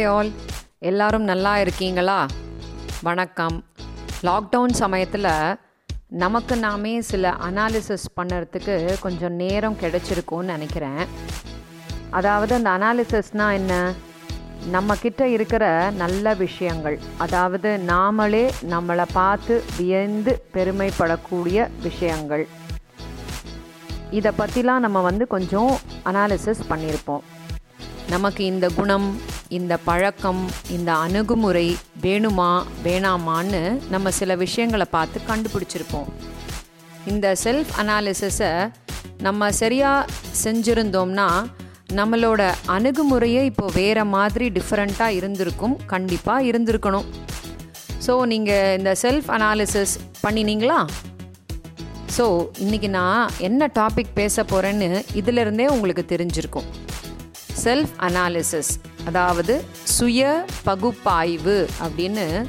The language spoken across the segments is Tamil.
ஆல் எல்லாரும் நல்லா இருக்கீங்களா? வணக்கம். லாக்டவுன் சமயத்தில் நமக்கு நாமே சில அனாலிசிஸ் பண்ணுறதுக்கு கொஞ்சம் நேரம் கிடைச்சிருக்கும்னு நினைக்கிறேன். அதாவது அந்த அனாலிசிஸ்னால் என்ன? நம்மக்கிட்ட இருக்கிற நல்ல விஷயங்கள். அதாவது நாமளே நம்மளை பார்த்து வியந்து பெருமைப்படக்கூடிய விஷயங்கள். இதை பற்றிலாம் நம்ம வந்து கொஞ்சம் அனாலிசிஸ் பண்ணியிருப்போம் நமக்கு இந்த குணம் இந்த பழக்கம் இந்த அணுகுமுறை வேணுமா வேணாமான்னு நம்ம சில விஷயங்களை பார்த்து கண்டுபிடிச்சிருப்போம். இந்த செல்ஃப் அனாலிசிஸை நம்ம சரியாக செஞ்சுருந்தோம்னா நம்மளோட அணுகுமுறையே இப்போ வேறு மாதிரி டிஃப்ரெண்ட்டாக இருந்திருக்கும் கண்டிப்பாக இருந்திருக்கணும். ஸோ நீங்கள் இந்த செல்ஃப் அனாலிசிஸ் பண்ணினீங்களா? ஸோ இன்றைக்கி நான் என்ன டாபிக் பேச போகிறேன்னு இதிலிருந்தே உங்களுக்கு தெரிஞ்சிருக்கும். செல்ஃப் அனாலிசிஸ் அதாவது சுய பகுப்பாய்வு அப்படின்னு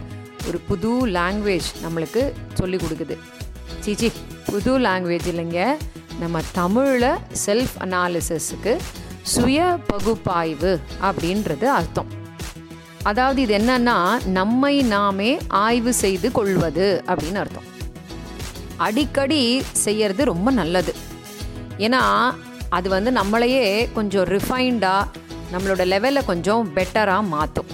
ஒரு புது லாங்குவேஜ் நம்மளுக்கு சொல்லி கொடுக்குது. சீச்சி புது லாங்குவேஜ் இல்லைங்க. நம்ம தமிழில் செல்ஃப் அனாலிசிஸுக்கு சுய பகுப்பாய்வு அப்படின்றது அர்த்தம். அதாவது இது என்னன்னா நம்மை நாமே ஆய்வு செய்து கொள்வது அப்படின்னு அர்த்தம். அடிக்கடி செய்யறது ரொம்ப நல்லது. ஏன்னா அது வந்து நம்மளையே கொஞ்சம் ரிஃபைண்டாக நம்மளோட லெவலில் கொஞ்சம் பெட்டராக மாற்றும்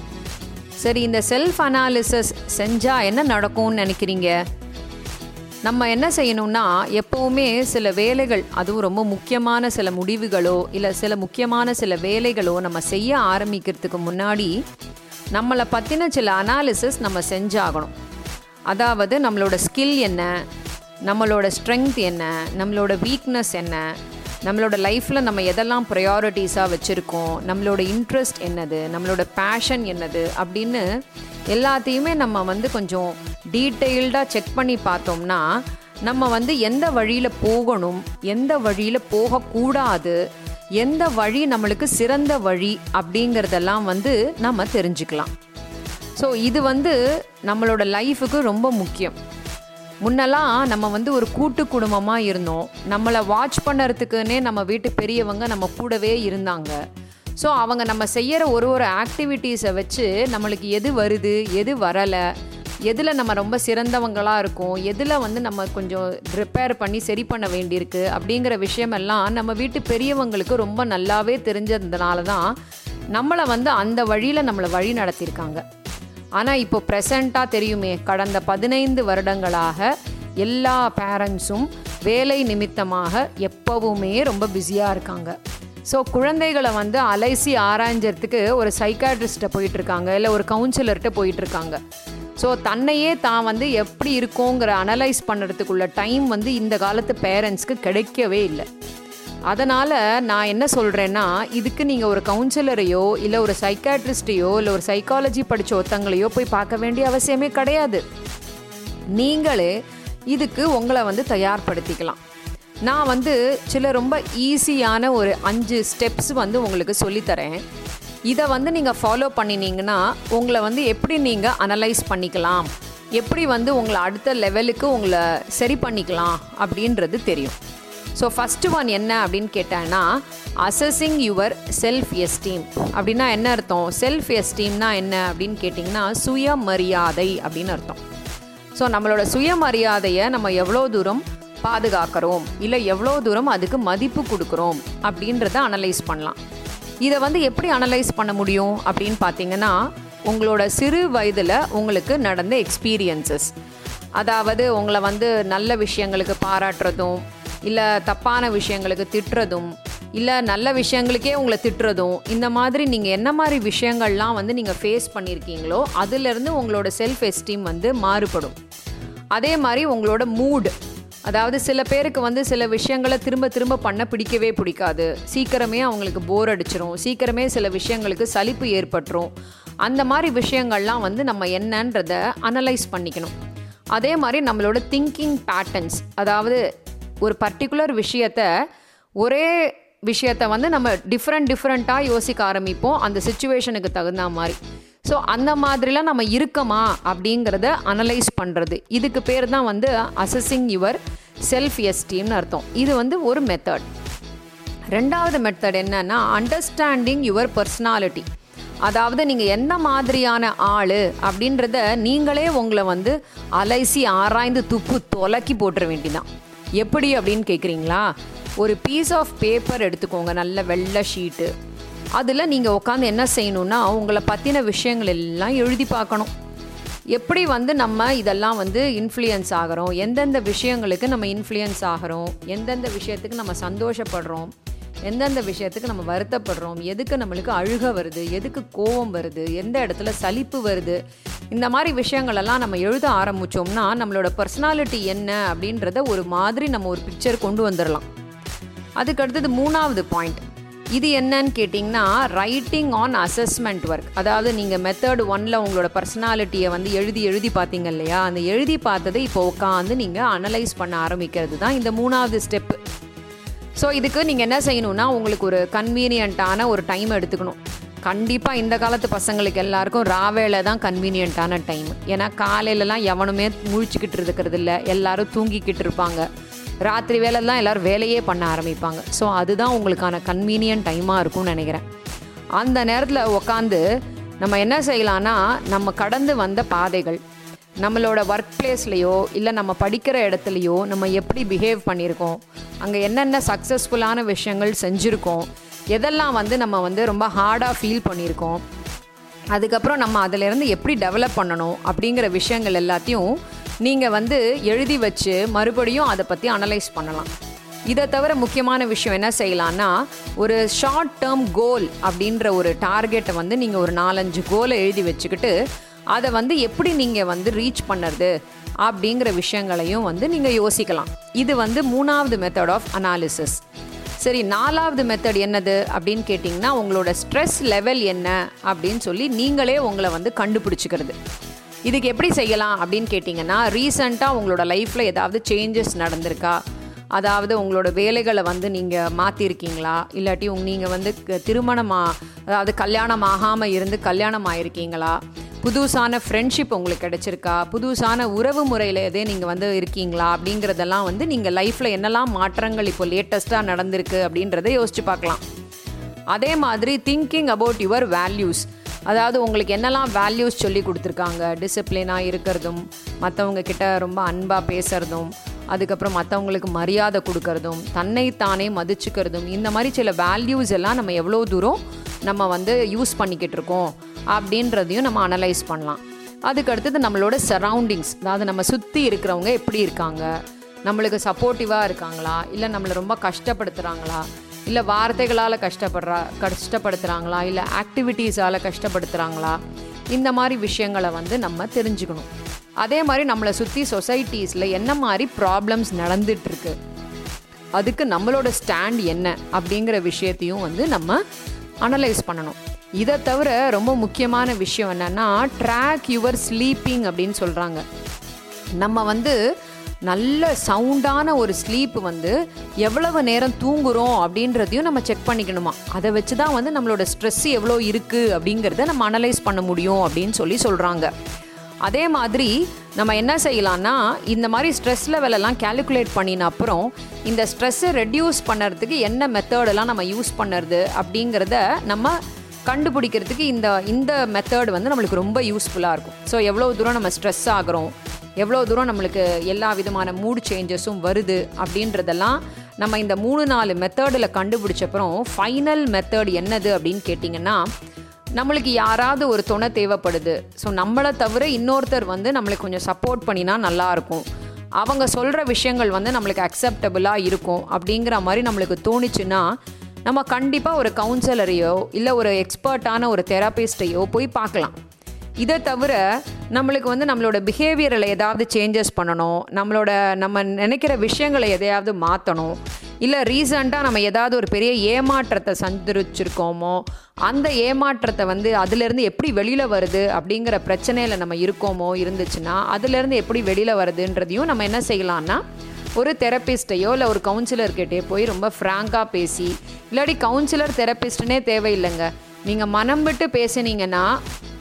சரி இந்த செல்ஃப் அனாலிசிஸ் செஞ்சால் என்ன நடக்கும்னு நினைக்கிறீங்க? நம்ம என்ன செய்யணும்னா எப்போவுமே சில வேலைகள் அதுவும் ரொம்ப முக்கியமான சில முடிவுகளோ இல்லை சில முக்கியமான சில வேலைகளோ நம்ம செய்ய ஆரம்பிக்கிறதுக்கு முன்னாடி நம்மளை பற்றின சில அனாலிசிஸ் நம்ம செஞ்சாகணும். அதாவது நம்மளோட ஸ்கில் என்ன நம்மளோட ஸ்ட்ரென்த் என்ன நம்மளோட வீக்னஸ் என்ன நம்மளோட லைஃப்பில் நம்ம எதெல்லாம் ப்ரையாரிட்டிஸாக வச்சுருக்கோம்? நம்மளோட இன்ட்ரெஸ்ட் என்னது? நம்மளோட பேஷன் என்னது? அப்படின்னு எல்லாத்தையுமே நம்ம வந்து கொஞ்சம் டீட்டெயில்டாக செக் பண்ணி பார்த்தோம்னா நம்ம வந்து எந்த வழியில் போகணும்? எந்த வழியில் போகக்கூடாது? எந்த வழி நம்மளுக்கு சிறந்த வழி? அப்படிங்கிறதெல்லாம் வந்து நம்ம தெரிஞ்சுக்கலாம். ஸோ இது வந்து நம்மளோட லைஃபுக்கு ரொம்ப முக்கியம். முன்னெல்லாம் நம்ம வந்து ஒரு கூட்டு குடும்பமாக இருந்தோம். நம்மளை வாட்ச் பண்ணுறதுக்குன்னே நம்ம வீட்டு பெரியவங்க நம்ம கூடவே இருந்தாங்க. ஸோ அவங்க நம்ம செய்கிற ஒரு ஒரு ஆக்டிவிட்டீஸை வச்சு நம்மளுக்கு எது வருது எது வரலை எதில் நம்ம ரொம்ப சிறந்தவங்களாக இருக்கோம் எதில் வந்து நம்ம கொஞ்சம் ரிப்பேர் பண்ணி சரி பண்ண வேண்டியிருக்கு அப்படிங்கிற விஷயமெல்லாம் நம்ம வீட்டு பெரியவங்களுக்கு ரொம்ப நல்லாவே தெரிஞ்சதுனால தான் நம்மளை வந்து அந்த வழியில் நம்மளை வழி நடத்தியிருக்காங்க. ஆனால் இப்போ ப்ரெசண்ட்டாக தெரியுமே கடந்த பதினைந்து வருடங்களாக எல்லா பேரண்ட்ஸும் வேலை நிமித்தமாக எப்போவுமே ரொம்ப பிஸியாக இருக்காங்க. ஸோ குழந்தைகளை வந்து அலைசி ஆராய்ஞ்சறதுக்கு ஒரு சைக்காட்ரிஸ்ட்டை போயிட்டுருக்காங்க இல்லை ஒரு கவுன்சிலர்கிட்ட போயிட்டுருக்காங்க. ஸோ தன்னையே தான் வந்து எப்படி இருக்கோங்கிற அனலைஸ் பண்ணுறதுக்குள்ள டைம் வந்து இந்த காலத்து பேரண்ட்ஸ்க்கு கிடைக்கவே இல்லை. அதனால் நான் என்ன சொல்கிறேன்னா இதுக்கு நீங்கள் ஒரு கவுன்சிலரையோ இல்லை ஒரு சைக்காட்ரிஸ்டையோ இல்லை ஒரு சைக்காலஜி படித்த ஒருத்தங்களையோ போய் பார்க்க வேண்டிய அவசியமே கிடையாது. நீங்களே இதுக்கு உங்களை வந்து தயார்படுத்திக்கலாம். நான் வந்து சில ரொம்ப ஈஸியான ஒரு அஞ்சு ஸ்டெப்ஸ் வந்து உங்களுக்கு சொல்லித்தரேன் இதை வந்து நீங்கள் ஃபாலோ பண்ணினீங்கன்னா உங்களை வந்து எப்படி நீங்கள் அனலைஸ் பண்ணிக்கலாம்? எப்படி வந்து உங்களை அடுத்த லெவலுக்கு உங்களை சரி பண்ணிக்கலாம்? அப்படின்றது தெரியும். ஸோ ஃபஸ்ட்டு ஒன் என்ன அப்படின்னு கேட்டேன்னா அசஸிங் யுவர் செல்ஃப் எஸ்டீம் அப்படின்னா என்ன அர்த்தம்? செல்ஃப் எஸ்டீம்னா என்ன அப்படின்னு கேட்டிங்கன்னா சுயமரியாதை அப்படின்னு அர்த்தம். ஸோ நம்மளோட சுயமரியாதையை நம்ம எவ்வளோ தூரம் பாதுகாக்கிறோம்? இல்லை எவ்வளோ தூரம் அதுக்கு மதிப்பு கொடுக்குறோம்? அப்படின்றத அனலைஸ் பண்ணலாம். இதை வந்து எப்படி அனலைஸ் பண்ண முடியும் அப்படின்னு பார்த்தீங்கன்னா உங்களோட சிறு வயதில் உங்களுக்கு நடந்த எக்ஸ்பீரியன்சஸ் அதாவது உங்களை வந்து நல்ல விஷயங்களுக்கு பாராட்டுறதும் இல்லை தப்பான விஷயங்களுக்கு திட்டுறதும் இல்லை நல்ல விஷயங்களுக்கே உங்களை திட்டுறதும் இந்த மாதிரி நீங்கள் என்ன மாதிரி விஷயங்கள்லாம் வந்து நீங்கள் ஃபேஸ் பண்ணியிருக்கீங்களோ அதுலேருந்து உங்களோட செல்ஃப் எஸ்டீம் வந்து மாறுபடும். அதே மாதிரி உங்களோட மூடு அதாவது சில பேருக்கு வந்து சில விஷயங்களை திரும்ப திரும்ப பண்ண பிடிக்கவே பிடிக்காது. சீக்கிரமே அவங்களுக்கு போர் அடிச்சிரும் சீக்கிரமே சில விஷயங்களுக்கு சலிப்பு ஏற்பட்டுரும். அந்த மாதிரி விஷயங்கள்லாம் வந்து நம்ம என்னன்றத அனலைஸ் பண்ணிக்கணும். அதே மாதிரி நம்மளோட திங்கிங் பேட்டர்ன்ஸ் அதாவது ஒரு பர்டிகுலர் விஷயத்த ஒரே விஷயத்த வந்து நம்ம டிஃப்ரெண்ட் டிஃப்ரெண்ட்டாக யோசிக்க ஆரம்பிப்போம். அந்த சுச்சுவேஷனுக்கு தகுந்த மாதிரி. ஸோ அந்த மாதிரிலாம் நம்ம இருக்கமா அப்படிங்கிறத அனலைஸ் பண்ணுறது இதுக்கு பேர் தான் வந்து அசஸிங் யுவர் செல்ஃப் எஸ்டீம்னு அர்த்தம். இது வந்து ஒரு மெத்தட் ரெண்டாவது மெத்தட் என்னன்னா அண்டர்ஸ்டாண்டிங் யுவர் பர்சனாலிட்டி அதாவது நீங்கள் என்ன மாதிரியான ஆள் அப்படின்றத நீங்களே உங்களை வந்து அலைசி ஆராய்ந்து துப்பு தொலக்கி போட்டுற வேண்டிதான். எப்படி அப்படின்னு கேட்குறீங்களா ஒரு பீஸ் ஆஃப் பேப்பர் எடுத்துக்கோங்க நல்ல வெள்ளை ஷீட்டு அதில் நீங்கள் உட்காந்து என்ன செய்யணுன்னா உங்களை பற்றின விஷயங்கள் எல்லாம் எழுதி பார்க்கணும். எப்படி வந்து நம்ம இதெல்லாம் வந்து இன்ஃப்ளூயன்ஸ் ஆகிறோம்? எந்தெந்த விஷயங்களுக்கு நம்ம இன்ஃப்ளூயன்ஸ் ஆகிறோம்? எந்தெந்த விஷயத்துக்கு நம்ம சந்தோஷப்படுறோம்? எந்தெந்த விஷயத்துக்கு நம்ம வருத்தப்படுறோம் எதுக்கு நம்மளுக்கு அழுக வருது எதுக்கு கோவம் வருது எந்த இடத்துல சலிப்பு வருது இந்த மாதிரி விஷயங்களெல்லாம் நம்ம எழுத ஆரம்பித்தோம்னா நம்மளோட பர்சனாலிட்டி என்ன அப்படின்றத ஒரு மாதிரி நம்ம ஒரு பிக்சர் கொண்டு வந்துடலாம் அதுக்கு அடுத்தது மூணாவது பாயிண்ட் இது என்னன்னு கேட்டிங்கன்னா ரைட்டிங் ஆன் அசஸ்மெண்ட் ஒர்க் அதாவது நீங்கள் மெத்தட் ஒனில் உங்களோட பர்சனாலிட்டியை வந்து எழுதி எழுதி பார்த்தீங்க இல்லையா? அந்த எழுதி பார்த்ததை இப்போ உட்காந்து நீங்கள் அனலைஸ் பண்ண ஆரம்பிக்கிறது தான் இந்த மூணாவது ஸ்டெப்பு ஸோ இதுக்கு நீங்கள் என்ன செய்யணும்னா உங்களுக்கு ஒரு கன்வீனியண்ட்டான ஒரு டைம் எடுத்துக்கணும். கண்டிப்பாக இந்த காலத்து பசங்களுக்கு எல்லாருக்கும் ராவேல தான் கன்வீனியண்ட்டான டைம் ஏன்னா காலையிலலாம் எவனுமே முழிச்சுக்கிட்டு இருக்கிறது இல்லை. எல்லாரும் தூங்கிக்கிட்டு இருப்பாங்க. ராத்திரி வேலைலாம் எல்லோரும் வேலையே பண்ண ஆரம்பிப்பாங்க. ஸோ அதுதான் உங்களுக்கான கன்வீனியன்ட் டைமாக இருக்கும்னு நினைக்கிறேன். அந்த நேரத்தில் உக்காந்து நம்ம என்ன செய்யலான்னா நம்ம கடந்து வந்த பாதைகள் நம்மளோட ஒர்க் பிளேஸ்லேயோ இல்லை நம்ம படிக்கிற இடத்துலையோ நம்ம எப்படி பிஹேவ் பண்ணியிருக்கோம் அங்கே என்னென்ன சக்ஸஸ்ஃபுல்லான விஷயங்கள் செஞ்சுருக்கோம் எதெல்லாம் வந்து நம்ம வந்து ரொம்ப ஹார்டாக ஃபீல் பண்ணியிருக்கோம் அதுக்கப்புறம் நம்ம அதிலேருந்து எப்படி டெவலப் பண்ணணும் அப்படிங்கிற விஷயங்கள் எல்லாத்தையும் நீங்கள் வந்து எழுதி வச்சு மறுபடியும் அதை பற்றி அனலைஸ் பண்ணலாம். இதை தவிர முக்கியமான விஷயம் என்ன செய்யலான்னா ஒரு ஷார்ட் டேர்ம் கோல் அப்படின்ற ஒரு டார்கெட்டை வந்து நீங்கள் ஒரு நாலஞ்சு கோலை எழுதி வச்சுக்கிட்டு அதை வந்து எப்படி நீங்கள் வந்து ரீச் பண்ணுறது அப்படிங்கிற விஷயங்களையும் வந்து நீங்கள் யோசிக்கலாம். இது வந்து மூணாவது மெத்தட் ஆஃப் அனாலிசிஸ் சரி நாலாவது மெத்தட் என்னது அப்படின்னு கேட்டிங்கன்னா உங்களோட ஸ்ட்ரெஸ் லெவல் என்ன அப்படின்னு சொல்லி நீங்களே உங்களை வந்து கண்டுபிடிச்சிக்கிறது. இதுக்கு எப்படி செய்யலாம் அப்படின்னு கேட்டிங்கன்னா ரீசண்டாக உங்களோட லைஃப்பில் ஏதாவது சேஞ்சஸ் நடந்திருக்கா? அதாவது உங்களோட வேலைகளை வந்து நீங்கள் மாற்றிருக்கீங்களா இல்லாட்டி உங் நீங்கள் வந்து க- அதாவது கல்யாணம் ஆகாமல் இருந்து கல்யாணம் ஆயிருக்கீங்களா? புதுசான ஃப்ரெண்ட்ஷிப் உங்களுக்கு கிடைச்சிருக்கா? புதுசான உறவு முறையில் எதே நீங்கள் வந்து இருக்கீங்களா? அப்படிங்கிறதெல்லாம் வந்து நீங்கள் லைஃப்பில் என்னெல்லாம் மாற்றங்கள் இப்போ லேட்டஸ்ட்டாக நடந்திருக்கு அப்படின்றத யோசிச்சு பார்க்கலாம். அதே மாதிரி திங்கிங் அபவுட் யுவர் வேல்யூஸ் அதாவது உங்களுக்கு என்னெல்லாம் வேல்யூஸ் சொல்லி கொடுத்துருக்காங்க? டிசிப்ளினாக இருக்கிறதும் மற்றவங்க கிட்ட ரொம்ப அன்பாக பேசுகிறதும் அதுக்கப்புறம் மற்றவங்களுக்கு மரியாதை கொடுக்கறதும் தன்னைத்தானே மதிச்சுக்கிறதும் இந்த மாதிரி சில வேல்யூஸ் எல்லாம் நம்ம எவ்வளோ தூரம் நம்ம வந்து யூஸ் பண்ணிக்கிட்டு இருக்கோம் அப்படின்றதையும் நம்ம அனலைஸ் பண்ணலாம். அதுக்கு அடுத்தது நம்மளோட சரௌண்டிங்ஸ் அதாவது நம்ம சுற்றி இருக்கிறவங்க எப்படி இருக்காங்க? நம்மளுக்கு சப்போர்ட்டிவாக இருக்காங்களா? இல்லை நம்மளை ரொம்ப கஷ்டப்படுத்துகிறாங்களா இல்லை வார்த்தைகளால் கஷ்டப்படுறா கஷ்டப்படுத்துகிறாங்களா இல்லை ஆக்டிவிட்டீஸால் கஷ்டப்படுத்துகிறாங்களா இந்த மாதிரி விஷயங்களை வந்து நம்ம தெரிஞ்சுக்கணும். அதே மாதிரி நம்மளை சுற்றி சொசைட்டிஸில் என்ன மாதிரி ப்ராப்ளம்ஸ் நடந்துட்டுருக்கு? அதுக்கு நம்மளோட ஸ்டாண்ட் என்ன அப்படிங்கிற விஷயத்தையும் வந்து நம்ம அனலைஸ் பண்ணணும். இதை தவிர ரொம்ப முக்கியமான விஷயம் என்னென்னா ட்ராக் யுவர் ஸ்லீப்பிங் அப்படின்னு சொல்கிறாங்க நம்ம வந்து நல்ல சவுண்டான ஒரு ஸ்லீப் வந்து எவ்வளவு நேரம் தூங்குறோம் அப்படின்றதையும் நம்ம செக் பண்ணிக்கணுமா? அதை வச்சு தான் வந்து நம்மளோட ஸ்ட்ரெஸ் எவ்வளோ இருக்குது அப்படிங்கிறத நம்ம அனலைஸ் பண்ண முடியும் அப்படின்னு சொல்லி சொல்கிறாங்க அதே மாதிரி நம்ம என்ன செய்யலாம்னா இந்த மாதிரி ஸ்ட்ரெஸ் லெவலெல்லாம் கேல்குலேட் பண்ணின அப்புறம் இந்த ஸ்ட்ரெஸ்ஸை ரெடியூஸ் பண்ணுறதுக்கு என்ன மெத்தடெல்லாம் நம்ம யூஸ் பண்ணுறது அப்படிங்கிறத நம்ம கண்டுபிடிக்கிறதுக்கு இந்த இந்த மெத்தட் வந்து நம்மளுக்கு ரொம்ப யூஸ்ஃபுல்லாக இருக்கும். ஸோ எவ்வளோ தூரம் நம்ம ஸ்ட்ரெஸ் ஆகுறோம் எவ்வளோ தூரம் நம்மளுக்கு எல்லா விதமான மூட் சேஞ்சஸும் வருது அப்படின்றதெல்லாம் நம்ம இந்த மூணு நாலு மெத்தடில் கண்டுபிடிச்சப்புறம் ஃபைனல் மெத்தட் என்னது அப்படின்னு கேட்டிங்கன்னா நம்மளுக்கு யாராவது ஒரு துணை தேவைப்படுது. ஸோ நம்மளை தவிர இன்னொருத்தர் வந்து நம்மளுக்கு கொஞ்சம் சப்போர்ட் பண்ணினா நல்லாயிருக்கும் அவங்க சொல்கிற விஷயங்கள் வந்து நம்மளுக்கு அக்செப்டபுளாக இருக்கும். அப்படிங்கிற மாதிரி நம்மளுக்கு தோணுச்சுன்னா நம்ம கண்டிப்பாக ஒரு கவுன்சிலரையோ இல்லை ஒரு எக்ஸ்பர்ட்டான ஒரு தெரபிஸ்ட்டையோ போய் பார்க்கலாம். இதை தவிர நம்மளுக்கு வந்து நம்மளோட பிஹேவியரில் ஏதாவது சேஞ்சஸ் பண்ணணும். நம்மளோட நம்ம நினைக்கிற விஷயங்களை எதையாவது மாற்றணும் இல்லை ரீசண்டாக நம்ம ஏதாவது ஒரு பெரிய ஏமாற்றத்தை சந்திச்சிருக்கோமோ அந்த ஏமாற்றத்தை வந்து அதுலேருந்து எப்படி வெளியில் வருது அப்படிங்கிற பிரச்சனையில் நம்ம இருக்கோமோ இருந்துச்சுன்னா அதுலேருந்து எப்படி வெளியில் வருதுன்றதையும் நம்ம என்ன செய்யலாம்னா ஒரு தெரப்பிஸ்ட்டையோ இல்லை ஒரு கவுன்சிலர்கிட்டே போய் ரொம்ப ஃப்ராங்காக பேசி இல்லாட்டி கவுன்சிலர் தெரப்பிஸ்ட்டுனே தேவையில்லைங்க. நீங்கள் மனம் விட்டு பேசினீங்கன்னா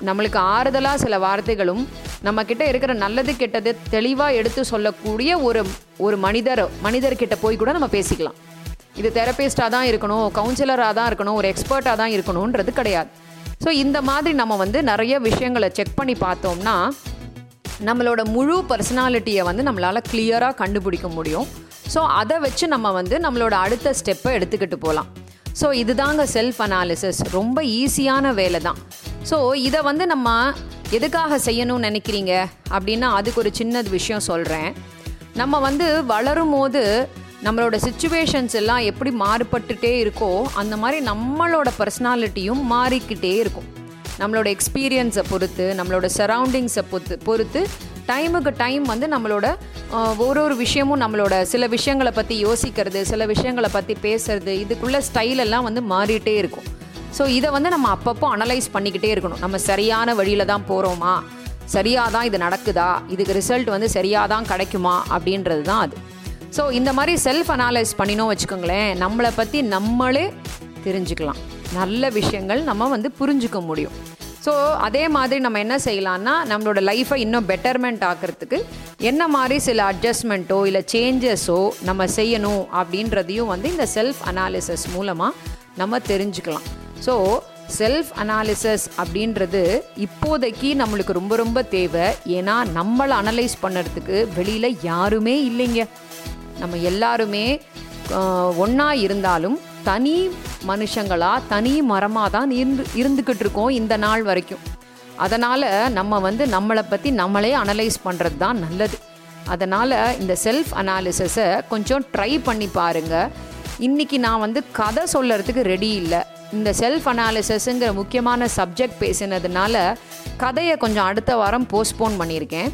நம்மளுக்கு ஆறுதலாக சில வார்த்தைகளும் நம்மக்கிட்ட இருக்கிற நல்லது கெட்டது தெளிவாக எடுத்து சொல்லக்கூடிய ஒரு ஒரு மனிதர் மனிதர்கிட்ட போய் கூட நம்ம பேசிக்கலாம். இது தெரபிஸ்டாக தான் இருக்கணும் கவுன்சிலராக தான் இருக்கணும் ஒரு எக்ஸ்பர்ட்டாக தான் இருக்கணுன்றது கிடையாது. ஸோ இந்த மாதிரி நம்ம வந்து நிறைய விஷயங்களை செக் பண்ணி பார்த்தோம்னா நம்மளோட முழு பர்சனாலிட்டியை வந்து நம்மளால் கிளியராக கண்டுபிடிக்க முடியும். ஸோ அதை வச்சு நம்ம வந்து நம்மளோட அடுத்த ஸ்டெப்பை எடுத்துக்கிட்டு போகலாம். ஸோ இதுதாங்க செல்ஃப் அனாலிசிஸ் ரொம்ப ஈஸியான வேலை தான் ஸோ இதை வந்து நம்ம எதுக்காக செய்யணும்னு நினைக்கிறீங்க? அப்படின்னா அதுக்கு ஒரு சின்ன விஷயம் சொல்கிறேன் நம்ம வந்து வளரும் போது நம்மளோட சுச்சுவேஷன்ஸ் எல்லாம் எப்படி மாறுபட்டுட்டே இருக்கோ அந்த மாதிரி நம்மளோட பர்சனாலிட்டியும் மாறிக்கிட்டே இருக்கும். நம்மளோட எக்ஸ்பீரியன்ஸை பொறுத்து நம்மளோட சரௌண்டிங்ஸை பொறுத்து பொறுத்து டைமுக்கு டைம் வந்து நம்மளோட ஒரு ஒரு விஷயமும் நம்மளோட சில விஷயங்களை பற்றி யோசிக்கிறது சில விஷயங்களை பற்றி பேசுறது இதுக்குள்ள ஸ்டைல் எல்லாம் வந்து மாறிட்டே இருக்கும். ஸோ இதை வந்து நம்ம அப்பப்போ அனலைஸ் பண்ணிக்கிட்டே இருக்கணும். நம்ம சரியான வழியில் தான் போகிறோமா சரியாக தான் இது நடக்குதா? இதுக்கு ரிசல்ட் வந்து சரியாக தான் கிடைக்குமா? அப்படின்றது தான் அது. ஸோ இந்த மாதிரி செல்ஃப் அனாலைஸ் பண்ணினோம் வச்சுக்கோங்களேன் நம்மளை பற்றி நம்மளே தெரிஞ்சுக்கலாம். நல்ல விஷயங்கள் நம்ம வந்து புரிஞ்சுக்க முடியும். ஸோ அதே மாதிரி நம்ம என்ன செய்யலாம்னா நம்மளோட லைஃப்பை இன்னும் பெட்டர்மெண்ட் ஆக்கிறதுக்கு என்ன மாதிரி சில அட்ஜஸ்ட்மெண்ட்டோ இல்லை சேஞ்சஸோ நம்ம செய்யணும் அப்படின்றதையும் வந்து இந்த செல்ஃப் அனாலிசஸ் மூலமாக நம்ம தெரிஞ்சுக்கலாம். ஸோ செல்ஃப் அனாலிசஸ் அப்படின்றது இப்போதைக்கு நம்மளுக்கு ரொம்ப ரொம்ப தேவை. ஏன்னா நம்மளை அனலைஸ் பண்ணுறதுக்கு வெளியில் யாருமே இல்லைங்க. நம்ம எல்லாருமே ஒன்றா இருந்தாலும் தனி மனுஷங்களா? தனி மரமாக தான் இருந்து இருந்துக்கிட்டு இருக்கோம் இந்த நாள் வரைக்கும். அதனால் நம்ம வந்து நம்மளை பற்றி நம்மளே அனலைஸ் பண்ணுறது தான் நல்லது. அதனால் இந்த செல்ஃப் அனாலிசிஸை கொஞ்சம் ட்ரை பண்ணி பாருங்கள் இன்றைக்கி நான் வந்து கதை சொல்லறதுக்கு ரெடி இல்லை. இந்த செல்ஃப் அனாலிசஸ்ங்கிற முக்கியமான சப்ஜெக்ட் பேசினதுனால கதையை கொஞ்சம் அடுத்த வாரம் போஸ்ட்போன் பண்ணியிருக்கேன்.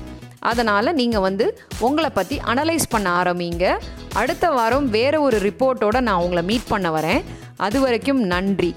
அதனால் நீங்கள் வந்து உங்களை பற்றி அனலைஸ் பண்ண ஆரம்பிங்க. அடுத்த வாரம் வேறு ஒரு ரிப்போர்ட்டோட நான் உங்களை மீட் பண்ண வரேன். அது வரைக்கும் நன்றி.